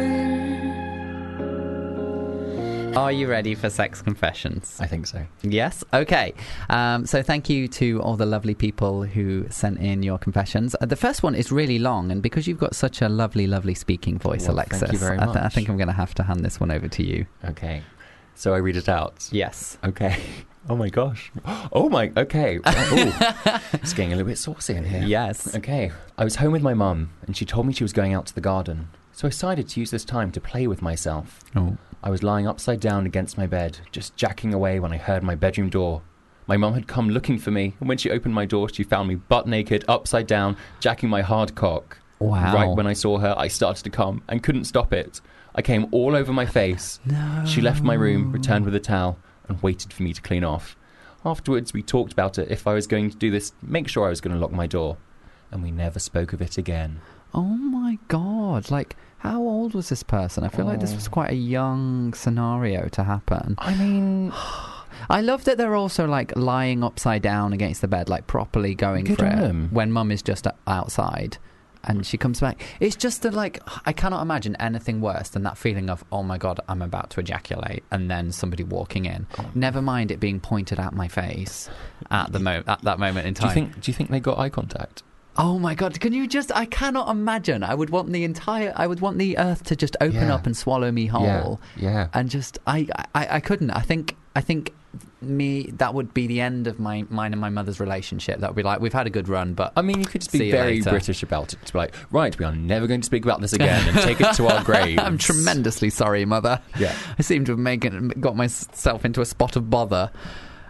Are you ready for sex confessions?
I think so.
Yes. Okay. Um, so thank you to all the lovely people who sent in your confessions. Uh, the first one is really long, and because you've got such a lovely, lovely speaking voice,
Well,
Alexis,
thank you very
I, th- I think I'm going to have to hand this one over to you.
Okay. So I read it out.
Yes.
Okay. Oh my gosh. Oh my. Okay. Oh, it's getting a little bit saucy in here.
Yes.
Okay. I was home with my mum, and she told me she was going out to the garden. So I decided to use this time to play with myself.
Oh.
I was lying upside down against my bed, just jacking away when I heard my bedroom door. My mum had come looking for me, and when she opened my door, she found me butt naked, upside down, jacking my hard cock.
Wow.
Right when I saw her, I started to come and couldn't stop it. I came all over my face.
No.
She left my room, returned with a towel, and waited for me to clean off. Afterwards, we talked about it. If I was going to do this, make sure I was going to lock my door. And we never spoke of it again.
Oh my god! Like, how old was this person? I feel like this was oh. quite a young scenario to happen.
I mean, [sighs]
I love that they're also like lying upside down against the bed, like properly going
Good
for it
them.
when mum is just outside. And she comes back. It's just that, like, I cannot imagine anything worse than that feeling of, oh my god, I'm about to ejaculate, and then somebody walking in.
Oh.
Never mind it being pointed at my face at the mo- at that moment in
do you
time.
think? Do you think they got eye contact?
Oh my god! Can you just? I cannot imagine. I would want the entire. I would want the earth to just open
Yeah.
up and swallow me whole.
yeah. yeah.
And just, I, I, I couldn't. I think, I think, me that would be the end of my mine and my mother's relationship. That would be like we've had a good run, but
I mean, you could just be very
later.
British about it. To be like, right, we are never going to speak about this [laughs] again and take it to our grave.
I'm tremendously sorry, mother.
Yeah.
I seem to have made, it, got myself into a spot of bother.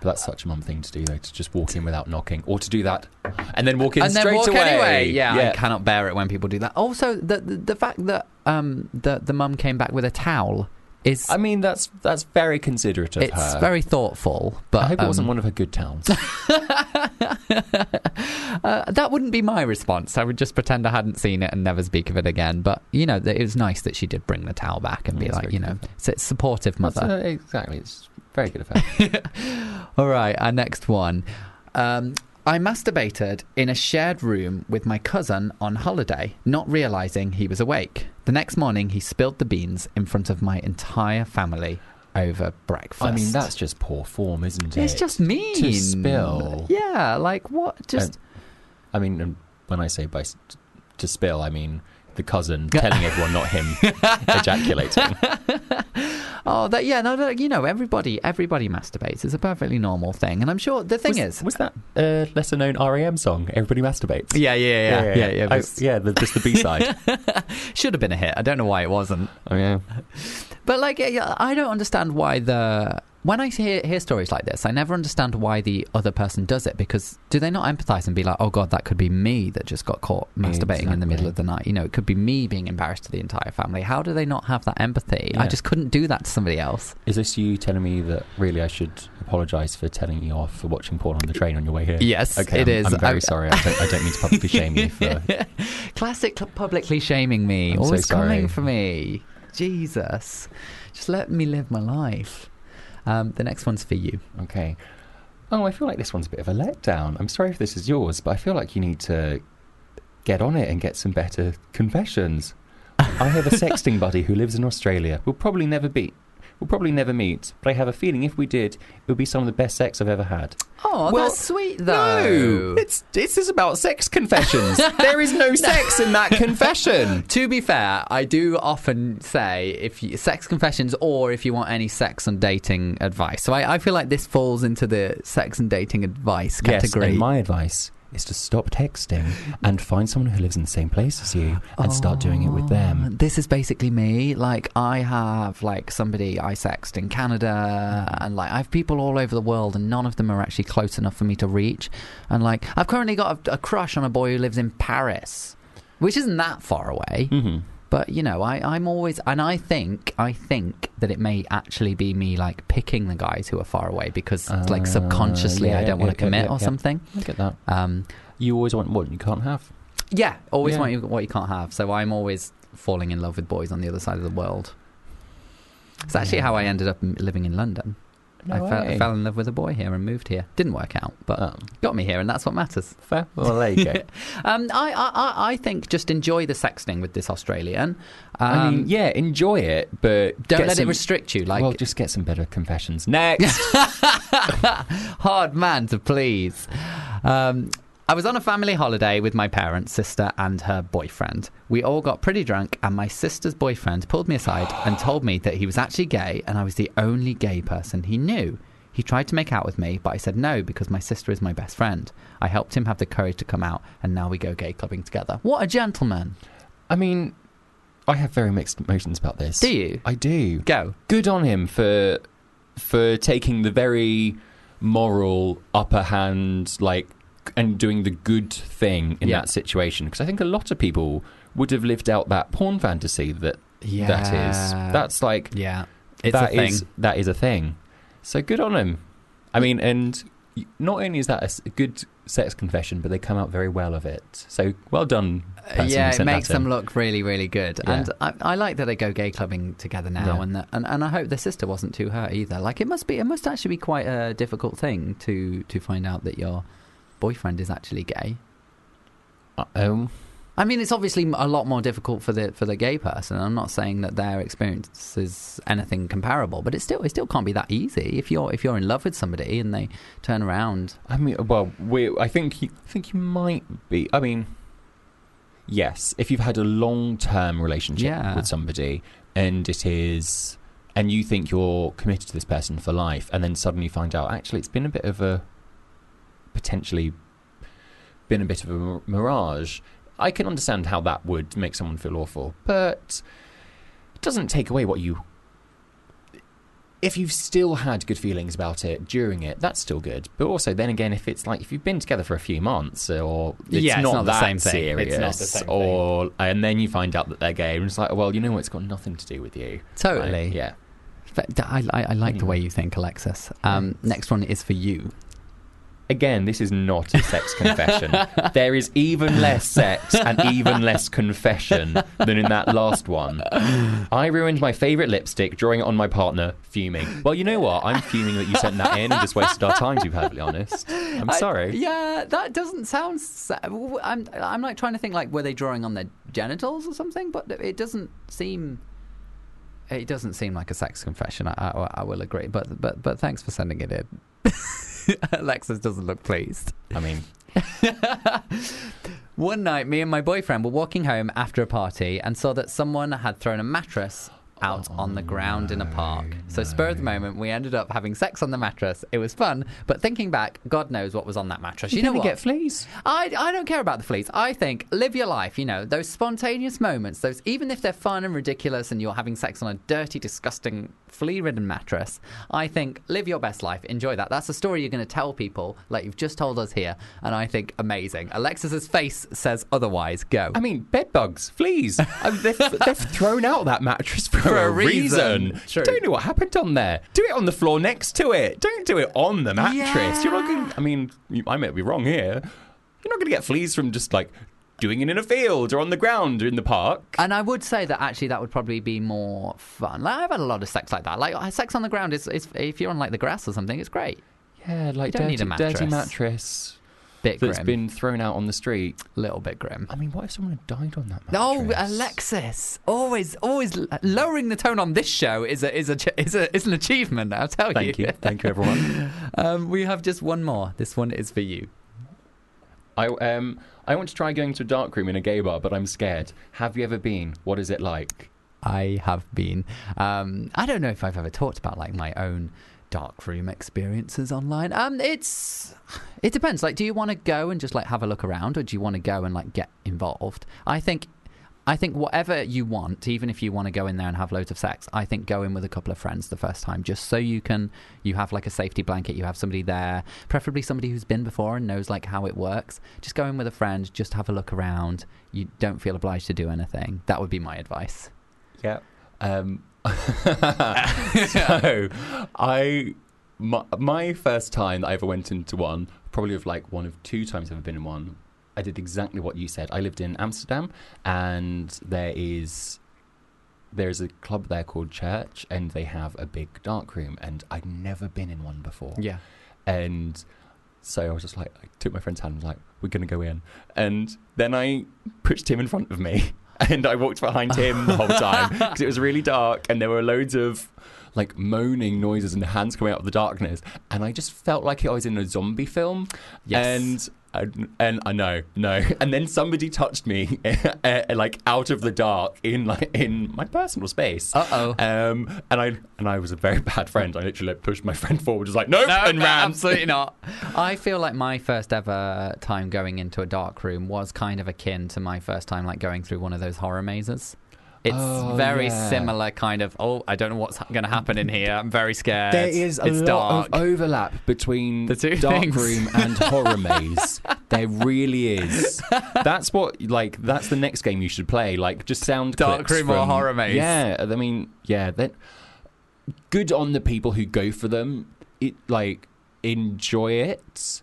But that's such a mum thing to do, though, to just walk in without knocking, or to do that and then walk in
and then
straight
walk
away.
anyway. Yeah,
yeah.
I cannot bear it when people do that. Also, the the, the fact that um the the mum came back with a towel is
I mean, that's that's very considerate of
it's
her.
very thoughtful. But
I hope it wasn't
um,
one of her good towels. [laughs]
uh, that wouldn't be my response. I would just pretend I hadn't seen it and never speak of it again. But you know, it was nice that she did bring the towel back and be
That's
like,
very
you know, it's, it's supportive
That's,
mother.
uh, exactly. It's very good her. [laughs]
All right, our next one. Um, I masturbated in a shared room with my cousin on holiday, not realizing he was awake. The next morning, he spilled the beans in front of my entire family over breakfast.
I mean, that's just poor form, isn't it?
it's just mean
To spill.
Yeah, like what? Just
I mean, when I say by to spill, I mean the cousin [laughs] telling everyone, not him, ejaculating. [laughs]
oh, that yeah, no, you know, everybody, everybody masturbates. It's a perfectly normal thing, and I'm sure the thing
was,
is,
was that a lesser known REM song? Everybody masturbates.
yeah, yeah, yeah, yeah, yeah.
Oh,
it
yeah, the, just the B side. [laughs]
should have been a hit. I don't know why it wasn't.
oh yeah.
But like, yeah, yeah, I don't understand why the when I hear hear stories like this, I never understand why the other person does it because do they not empathize and be like, oh god, that could be me that just got caught masturbating in the middle of the night. You know, it could be me being embarrassed to the entire family. How do they not have that empathy? I just couldn't do that to somebody else.
Is this you telling me that really I should apologise for telling you off for watching porn on the train on your way here?
Yes,
Okay,
it
I'm,
is.
I'm very
I-
sorry. I don't, I don't mean to publicly shame you for. [laughs]
Classic publicly shaming me,
I'm so
always coming for me. Jesus, just let me live my life. Um, the next one's for you.
Okay. Oh, I feel like this one's a bit of a letdown. I'm sorry if this is yours, but I feel like you need to get on it and get some better confessions. I have a sexting buddy who lives in Australia. We'll probably never be. We'll probably never meet, but I have a feeling if we did, it would be some of the best sex I've ever had.
Oh,
Well,
that's sweet though.
No, it's this is about sex confessions. [laughs] there is no sex in that confession. [laughs]
To be fair, I do often say if you, sex confessions or if you want any sex and dating advice. So I, I feel like this falls into the sex and dating advice
Yes,
category.
and my advice is to stop texting and find someone who lives in the same place as you and start doing it with them.
This is basically me. Like I have like somebody I sexed in Canada, and like I have people all over the world, and none of them are actually close enough for me to reach. And like I've currently got a, a crush on a boy who lives in Paris, which isn't that far away.
hmm
But you know, I, I'm always, and I think, I think that it may actually be me like picking the guys who are far away because like
Uh,
subconsciously
yeah,
I don't
yeah,
want to
yeah,
commit or something.
I get that.
Um,
You always want what you can't have.
yeah, always want what you can't have. So I'm always falling in love with boys on the other side of the world. It's actually how I ended up living in London. I,
No
fell, I fell in love with a boy here and moved here. Didn't work out, but
Oh,
got me here, and that's what matters.
fair. Well, there you go. [laughs]
Um, I, I, I- I think just enjoy the sexting with this Australian. Um,
I mean, yeah, enjoy it, but
don't let
some,
it restrict you. Like
well, just get some better confessions next. [laughs]
hard man to please. Um, I was on a family holiday with my parents, sister, and her boyfriend. We all got pretty drunk, and my sister's boyfriend pulled me aside and told me that he was actually gay and I was the only gay person he knew. He tried to make out with me, but I said no because my sister is my best friend. I helped him have the courage to come out, and now we go gay clubbing together. What a gentleman!
I mean, I have very mixed emotions about this.
Do you?
I do.
Go.
Good on him for for taking the very moral upper hand, like, and doing the good thing in
Yeah.
that situation. Because I think a lot of people would have lived out that porn fantasy that that is.
Yeah.
That's like
Yeah, it's
that
a thing.
is- that is a thing. So good on him. I mean, and not only is that a good sex confession, but they come out very well of it. So well done. Uh, person
yeah, it makes them look really, really good.
Yeah.
And I, I like that they go gay clubbing together now,
Yeah.
and, that, and and I hope the sister wasn't too hurt either. Like it must be, it must actually be quite a difficult thing to to find out that your boyfriend is actually gay.
Uh, Um,
I mean, it's obviously a lot more difficult for the for the gay person. I'm not saying that their experience is anything comparable, but it still it still can't be that easy. If you're if you're in love with somebody and they turn around,
I mean, well, we. I think you, I think you might be. I mean, yes, if you've had a long-term relationship
Yeah.
with somebody and it is, and you think you're committed to this person for life, and then suddenly find out actually it's been a bit of a potentially been a bit of a mirage. I can understand how that would make someone feel awful, but it doesn't take away what you. If you've still had good feelings about it during it, that's still good. But also, then again, if it's like if you've been together for a few months, or it's
Yeah, it's
not,
not the
that
same thing.
serious,
It's not the same thing.
or and then you find out that they're gay, and it's like, well, you know what? It's got nothing to do with you.
totally.
Like, yeah.
I, I, I like the way you think, Alexis. Um, next one is for you.
Again, this is not a sex confession. there is even less sex and even less confession than in that last one. I ruined my favourite lipstick, drawing it on my partner, fuming. Well, you know what? I'm fuming that you sent that in and just wasted our time, to be perfectly honest. I'm
I-
sorry.
yeah, that doesn't sound. sa- I'm I'm like trying to think like were they drawing on their genitals or something, but it doesn't seem. It doesn't seem like a sex confession. I, I, I will agree, but but but thanks for sending it in. [laughs] Alexis doesn't look pleased.
I mean, [laughs]
One night, me and my boyfriend were walking home after a party and saw that someone had thrown a mattress out on the ground in a park. So, spur of the moment, we ended up having sex on the mattress. It was fun, but thinking back, God knows what was on that mattress. You, know what?
get fleas.
I, I don't care about the fleas. I think live your life. You know those spontaneous moments. Those even if they're fun and ridiculous, and you're having sex on a dirty, disgusting, flea-ridden mattress. I think live your best life. Enjoy that. That's a story you're going to tell people, like you've just told us here, and I think amazing. Alexis's face says otherwise. Go.
I mean, bed bugs, fleas. [laughs] I mean, they've, they've thrown out that mattress for,
For [laughs] a
a reason.
reason. True.
Don't know what happened on there. Do it on the floor next to it. Don't do it on the mattress. You're not going. I mean, I may be wrong here. You're not going to get fleas from just like doing it in a field or on the ground or in the park.
And I would say that actually that would probably be more fun. Like I've had a lot of sex like that. Like sex on the ground is, is if you're on like the grass or something, it's great.
Yeah, like
You don't
dirty,
need a
dirty
mattress.
Mattress
Bit
that's
grim.
been thrown out on the street.
little bit grim.
I mean, what if someone had died on that
Oh,
mattress?
Alexis! Always, always lowering the tone on this show is a is a is a is an achievement. I'll tell you.
Thank you, thank you, everyone. [laughs]
um, we have just one more. This one is for you.
I um I want to try going to a dark room in a gay bar, but I'm scared. Have you ever been? What is it like?
I have been. Um, I don't know if I've ever talked about like my own dark room experiences online. Um, it's it depends. Like, do you want to go and just like have a look around, or do you want to go and like get involved? I think. I think whatever you want, even if you want to go in there and have loads of sex, I think go in with a couple of friends the first time, just so you can you have like a safety blanket, you have somebody there, preferably somebody who's been before and knows like how it works. Just go in with a friend, just have a look around. You don't feel obliged to do anything. That would be my advice.
Yeah. Um, [laughs] so, I my, my first time that I ever went into one, probably of like one of two times I've ever been in one. I did exactly what you said. I lived in Amsterdam, and there is there's a club there called Church, and they have a big dark room, and I'd never been in one before.
Yeah.
And so I was just like, I took my friend's hand and was like, we're going to go in. And then I pushed him in front of me [laughs] [laughs] and I walked behind him the whole time because it was really dark and there were loads of like moaning noises and hands coming out of the darkness. And I just felt like I was in a zombie film.
Yes.
And and I know, no. [laughs] And then somebody touched me, uh, [laughs] like out of the dark in like in my personal space.
Uh-oh.
Um, and I and I was a very [laughs] bad friend. I literally like, pushed my friend forward, was like, nope,
No,
and
no,
ran.
absolutely not. I feel like my first ever time going into a dark room was kind of akin to my first time like going through one of those horror mazes. It's
Oh,
very
yeah.
similar kind of. Oh, I don't know what's going to happen in here. I'm very scared.
There is a
it's
lot
dark.
of overlap between
The two
dark
things.
room and horror maze. [laughs] There really is. That's what like that's the next game you should play. Like just sound
Dark room or horror maze.
Yeah, I mean, yeah. That good on the people who go for them. It like enjoy it.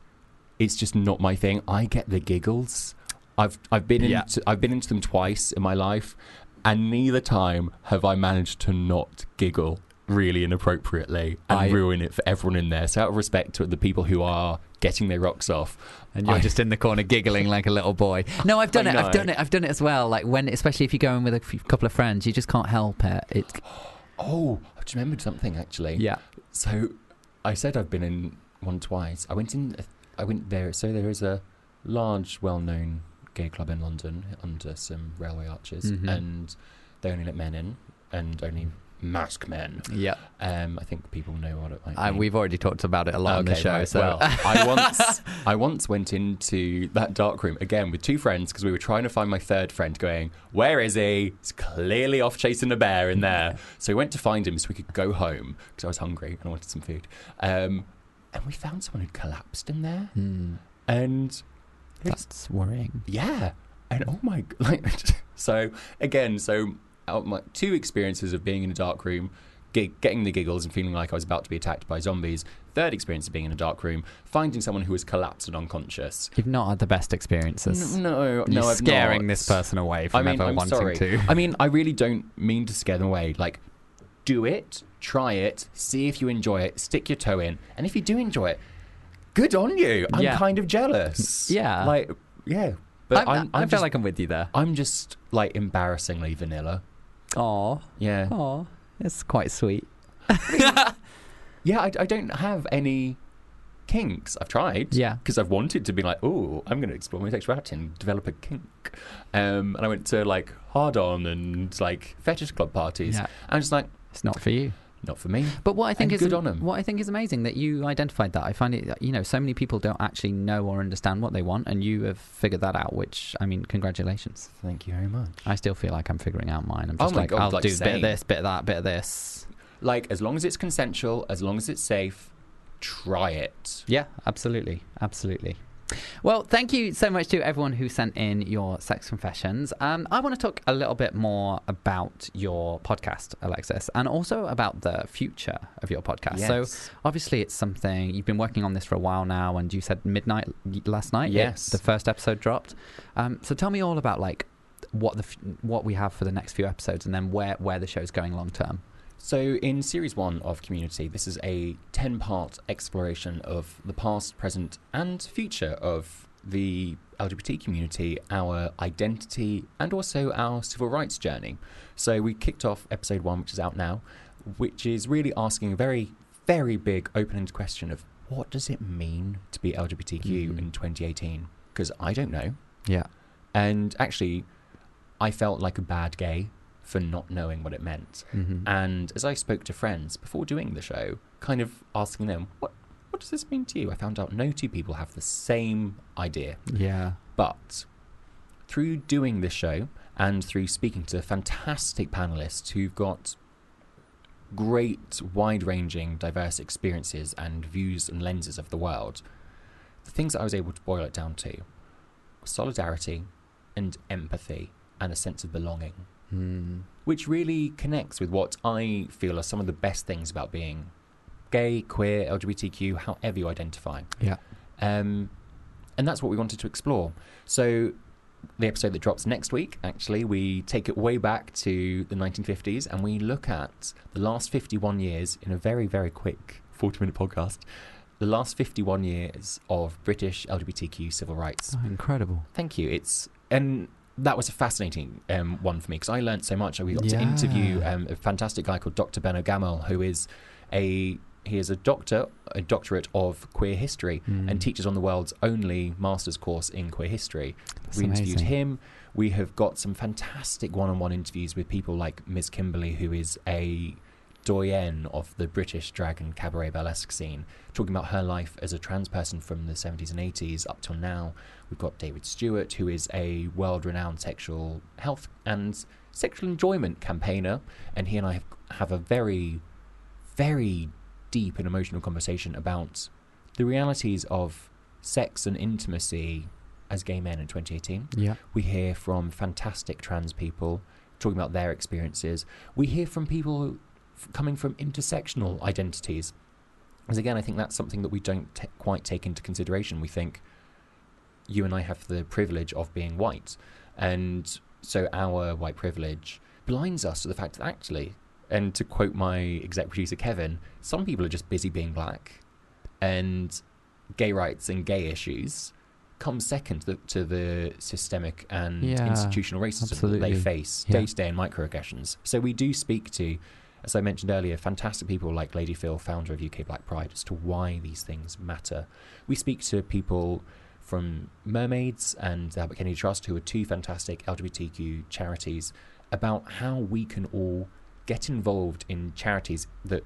It's just not my thing. I get the giggles. I've I've been
Yeah.
into I've been into them twice in my life, and neither time have I managed to not giggle. really inappropriately and
I-
ruin it for everyone in there. So out of respect to the people who are getting their rocks off,
And you're
I-
just in the corner giggling like a little boy. No, I've done
I
it. I've done it. I've done it as well. Like when, especially if you're going with a few, couple of friends, you just can't help it. It's [gasps]
oh, I just remembered something actually.
yeah.
So I said I've been in one twice. I went in. I went there. So there is a large, well-known gay club in London under some railway arches,
Mhm.
and they only let men in, and only mask men.
Yeah.
Um, I think people know what it might
Uh, we've already talked about it a lot on the show.
right.
So
well, I [laughs] once I once went into that dark room again with two friends because we were trying to find my third friend. Going, where is he? He's clearly off chasing a bear in there. [laughs] So we went to find him so we could go home because I was hungry and I wanted some food. Um, and we found someone who'd collapsed in there,
Hmm,
and
that's worrying.
yeah, and oh my, [laughs] like so again, so out my two experiences of being in a dark room, gig, getting the giggles and feeling like I was about to be attacked by zombies. Third experience of being in a dark room, finding someone who was collapsed and unconscious.
You've not had the best experiences.
N- no,
You're
no, I've
scaring
not.
this person away from
I mean,
ever
I'm
wanting
sorry.
to.
I mean, I really don't mean to scare them away. Like, do it, try it, see if you enjoy it, stick your toe in, and if you do enjoy it, good on you. I'm
Yeah.
kind of jealous.
Yeah.
like yeah, but
I,
I'm,
I
I'm
feel
just,
like I'm with you there.
I'm just like embarrassingly vanilla.
Aw,
Yeah,
aw, it's quite sweet. [laughs]
yeah. I, I don't have any kinks. I've tried.
Yeah.
because I've wanted to be like, oh, I'm going to explore my sexuality and develop a kink. Um, and I went to like hard on and like fetish club parties.
Yeah.
I'm just like,
It's not for you.
Not for me.
But what I think
And
is
good on 'em.
what I think is amazing that you identified that. I find it, you know, so many people don't actually know or understand what they want, and you have figured that out. Which I mean, congratulations.
Thank you very much.
I still feel like I'm figuring out mine. I'm
Oh
just
my
like,
God,
I'll
like
do a bit of this, bit of that, bit of this.
Like, as long as it's consensual, as long as it's safe, try it.
Yeah, absolutely, absolutely. Well, thank you so much to everyone who sent in your sex confessions. Um, I want to talk a little bit more about your podcast, Alexis, and also about the future of your podcast.
Yes.
So, obviously, it's something you've been working on this for a while now, and you said midnight last night. it-
Yes.
the first episode dropped. Um, so, tell me all about like what the f- what we have for the next few episodes, and then where where the show's going long term.
So, in series one of Qmmunity, this is a 10 part exploration of the past, present, and future of the LGBT community, our identity, and also our civil rights journey. So, we kicked off episode one, which is out now, which is really asking a very, very big open ended question of what does it mean to be LGBTQ
Mhm.
in 2018? Because I don't know.
Yeah.
And actually, I felt like a bad gay for not knowing what it meant.
Mm-hmm.
And as I spoke to friends before doing the show, kind of asking them, what, what does this mean to you? I found out no two people have the same idea.
yeah.
But through doing this show and through speaking to fantastic panelists who've got great, wide ranging, diverse experiences and views and lenses of the world, the things that I was able to boil it down to were solidarity and empathy and a sense of belonging
Mm.
which really connects with what I feel are some of the best things about being gay, queer, LGBTQ, however you identify.
Yeah.
Um, and that's what we wanted to explore. So, the episode that drops next week, actually, we take it way back to the 1950s and we look at the last 51 years in a very, very quick 40 minute podcast. The last 51 years of British LGBTQ civil rights.
Oh, incredible.
Thank you. It's and that was a fascinating um, one for me because I learned so much. We got to interview um, a fantastic guy called Dr. Benno Gammerl, who is a he is a doctor, a doctorate of queer history,
Mm.
and teaches on the world's only master's course in queer history.
That's
we interviewed
amazing.
him. We have got some fantastic one-on-one interviews with people like Ms. Kimberly, who is a doyen of the British drag and cabaret burlesque scene, talking about her life as a trans person from the 70s and 80s up till now. We've got David Stuart, who is a world renowned sexual health and sexual enjoyment campaigner, and he and I have, have a very, very deep and emotional conversation about the realities of sex and intimacy as gay men in 2018.
Yeah.
We hear from fantastic trans people talking about their experiences. We hear from people coming from intersectional identities. Because again, I think that's something that we don't t- quite take into consideration. We think you and I have the privilege of being white. And so our white privilege blinds us to the fact that actually, And to quote my exec producer Kevin, some people are just busy being black, and gay rights and gay issues come second to the, to the systemic and
Yeah,
institutional racism that they face
Yeah.
day to day in microaggressions. So we do speak to, as I mentioned earlier, fantastic people like Lady Phyll, founder of UK Black Pride, as to why these things matter. We speak to people from Mermaids and the Albert Kennedy Trust, who are two fantastic LGBTQ charities, about how we can all get involved in charities that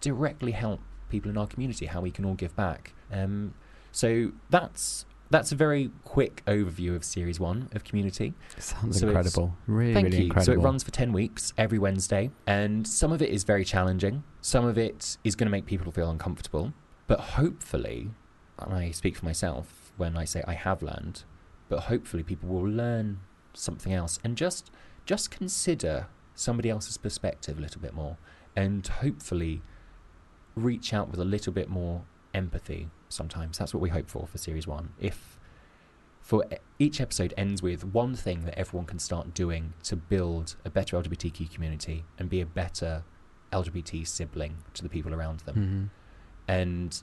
directly help people in our community, how we can all give back. Um, so that's that's a very quick overview of Series One of Qmmunity.
Sounds
So
incredible. Really,
Thank
really
you.
incredible.
So it runs for 10 weeks every Wednesday, and some of it is very challenging. Some of it is going to make people feel uncomfortable. But hopefully, and I speak for myself when I say I have learned, but hopefully people will learn something else and just just consider somebody else's perspective a little bit more and hopefully reach out with a little bit more empathy sometimes that's what we hope for for series 1 if for each episode ends with one thing that everyone can start doing to build a better LGBTQ community and be a better LGBT sibling to the people around them.
Mhm.
And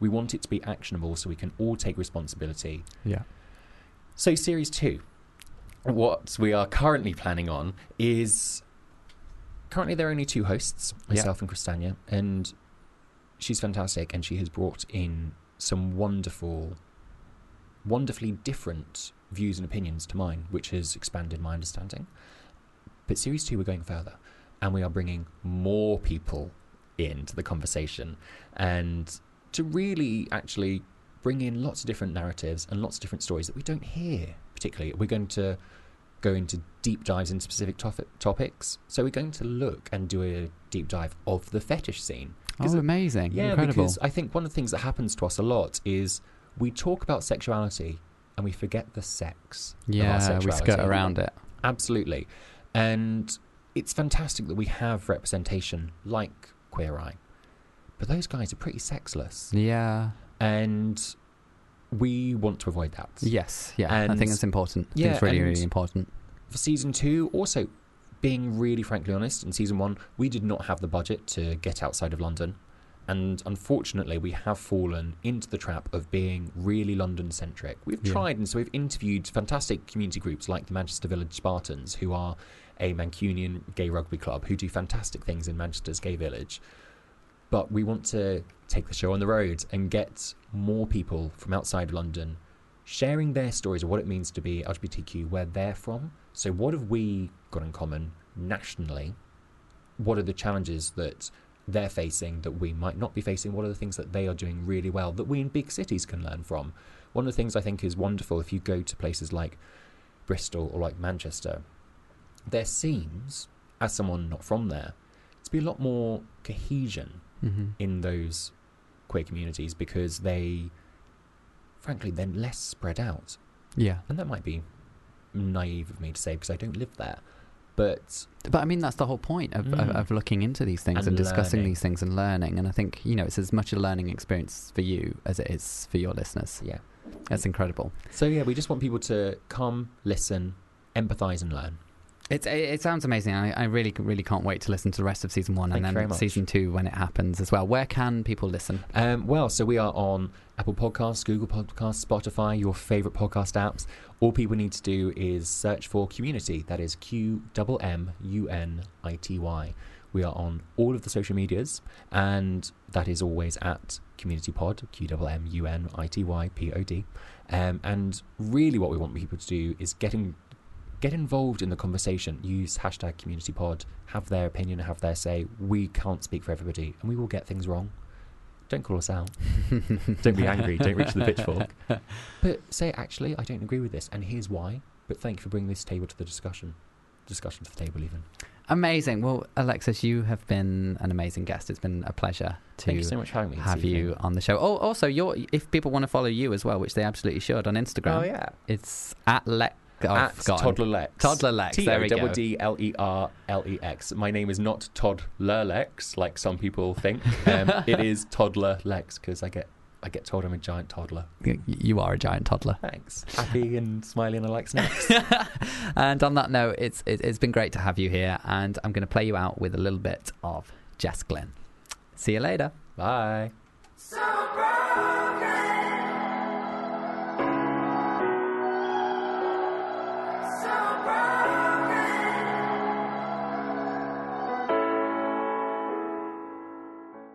we want it to be actionable so we can all take responsibility.
Yeah.
So, series two, what we are currently planning on is currently there are only two hosts,
Yeah.
myself and Christania, and she's fantastic and she has brought in some wonderful wonderfully different views and opinions to mine, which has expanded my understanding. But series two, we're going further, and we are bringing more people into the conversation, and to really actually bring in lots of different narratives and lots of different stories that we don't hear particularly. We're going to go into deep dives into specific topic, topics. So we're going to look and do a deep dive of the fetish scene.
Oh, amazing.
yeah,
Incredible.
because I think one of the things that happens to us a lot is we talk about sexuality and we forget the sex.
yeah, we skirt around it.
Absolutely. And it's fantastic that we have representation like Queer Eye. But those guys are pretty sexless.
Yeah.
And we want to avoid that.
Yes. Yeah. I think it's important. I think
yeah,
it's really, really important.
For season two, also being really frankly honest, in season one, we did not have the budget to get outside of London. And unfortunately, we have fallen into the trap of being really London centric. We've
Yeah.
tried, and so we've interviewed fantastic community groups like the Manchester Village Spartans, who are a Mancunian gay rugby club who do fantastic things in Manchester's gay village. But we want to take the show on the road and get more people from outside of London sharing their stories of what it means to be LGBTQ where they're from. So, what have we got in common nationally? What are the challenges that they're facing that we might not be facing? What are the things that they are doing really well that we in big cities can learn from? One of the things I think is wonderful if you go to places like Bristol or like Manchester, there seems, as someone not from there, to be a lot more cohesion
hmm
in those queer communities because they, frankly, they're less spread out.
Yeah.
And that might be naive of me to say because I don't live there. But
But I mean, that's the whole point of, of,
Mm.
of looking into these things and,
And
discussing
learning.
these things and learning. And I think, you know, it's as much a learning experience for you as it is for your listeners.
yeah.
That's incredible.
So yeah, we just want people to come, listen, empathize, and learn.
It's, it, it sounds amazing. I, I really, really can't wait to listen to the rest of season one
Thank
and then season two when it happens as well. Where can people listen?
Um, well, so we are on Apple Podcasts, Google Podcasts, Spotify, your favorite podcast apps. All people need to do is search for Qmmunity. That is Q M M U N I T Y. We are on all of the social medias, and that is always at Qmmunity Pod, Q M M U N I T Y P O D. Um, and really, what we want people to do is get in, get involved in the conversation. Use hashtag Qmmunity Pod. Have their opinion, have their say. We can't speak for everybody, and we will get things wrong. Don't call us out. [laughs] don't be angry. Don't reach the pitchfork. [laughs] But say, actually, I don't agree with this, and here's why. But thank you for bringing this table to the discussion. Discussion to the table, even.
Amazing. Well, Alexis, you have been an amazing guest. It's been a pleasure to
Thank you so much for having me.
have you on the show. Oh, also, you're, if people want to follow you as well, which they absolutely should on Instagram,
Oh yeah.
it's at Lex. Oh, I've
At
forgotten.
Toddler Lex.
Toddler Lex, there we go.
D L E R L E X. My name is not Toddler Lex, like some people think. Um, [laughs] it is Toddler Lex because I get I get told I'm a giant toddler.
You- You are a giant toddler.
Thanks. Happy and smiling and I like snacks.
and on that note, it's it, it's been great to have you here, and I'm going to play you out with a little bit of Jess Glynne. See you later.
Bye.